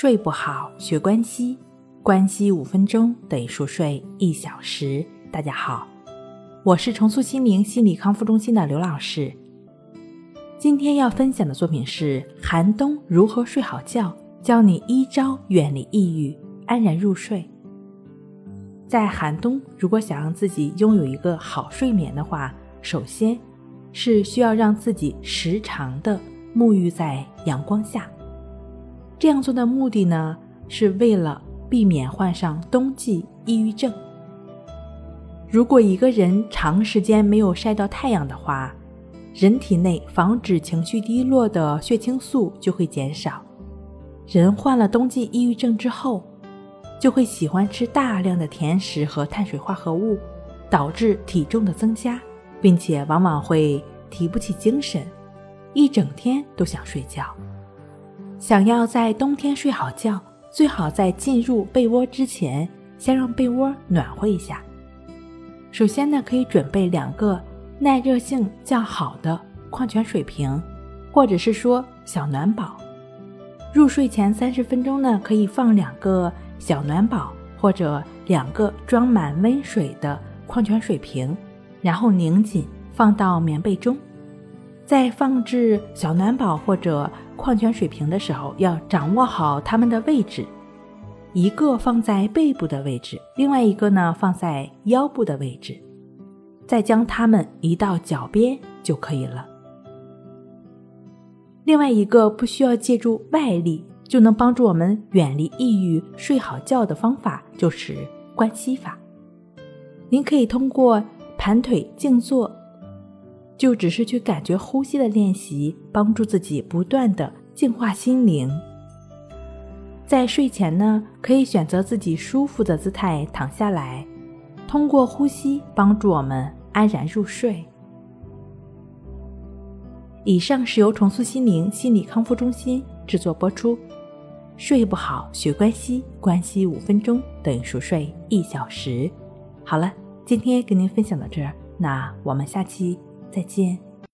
睡不好，学关西，关西五分钟等于熟睡一小时。大家好，我是重塑心灵心理康复中心的刘老师。今天要分享的作品是《寒冬如何睡好觉》，教你一招远离抑郁，安然入睡。在寒冬，如果想让自己拥有一个好睡眠的话，首先是需要让自己时常的沐浴在阳光下。这样做的目的呢，是为了避免患上冬季抑郁症。如果一个人长时间没有晒到太阳的话，人体内防止情绪低落的血清素就会减少。人患了冬季抑郁症之后，就会喜欢吃大量的甜食和碳水化合物，导致体重的增加，并且往往会提不起精神，一整天都想睡觉。想要在冬天睡好觉，最好在进入被窝之前，先让被窝暖和一下。首先呢，可以准备两个耐热性较好的矿泉水瓶，或者是说小暖宝。入睡前三十分钟呢，可以放两个小暖宝或者两个装满温水的矿泉水瓶，然后拧紧放到棉被中。再放置小暖宝或者矿泉水瓶的时候，要掌握好它们的位置，一个放在背部的位置，另外一个呢放在腰部的位置，再将它们移到脚边就可以了。另外一个不需要借助外力就能帮助我们远离抑郁、睡好觉的方法，就是关系法。您可以通过盘腿静坐。就只是去感觉呼吸的练习，帮助自己不断的净化心灵。在睡前呢，可以选择自己舒服的姿态躺下来，通过呼吸帮助我们安然入睡。以上是由重塑心灵心理康复中心制作播出。睡不好学关系，关系五分钟等于熟睡一小时。好了，今天跟您分享到这儿，那我们下期。再见。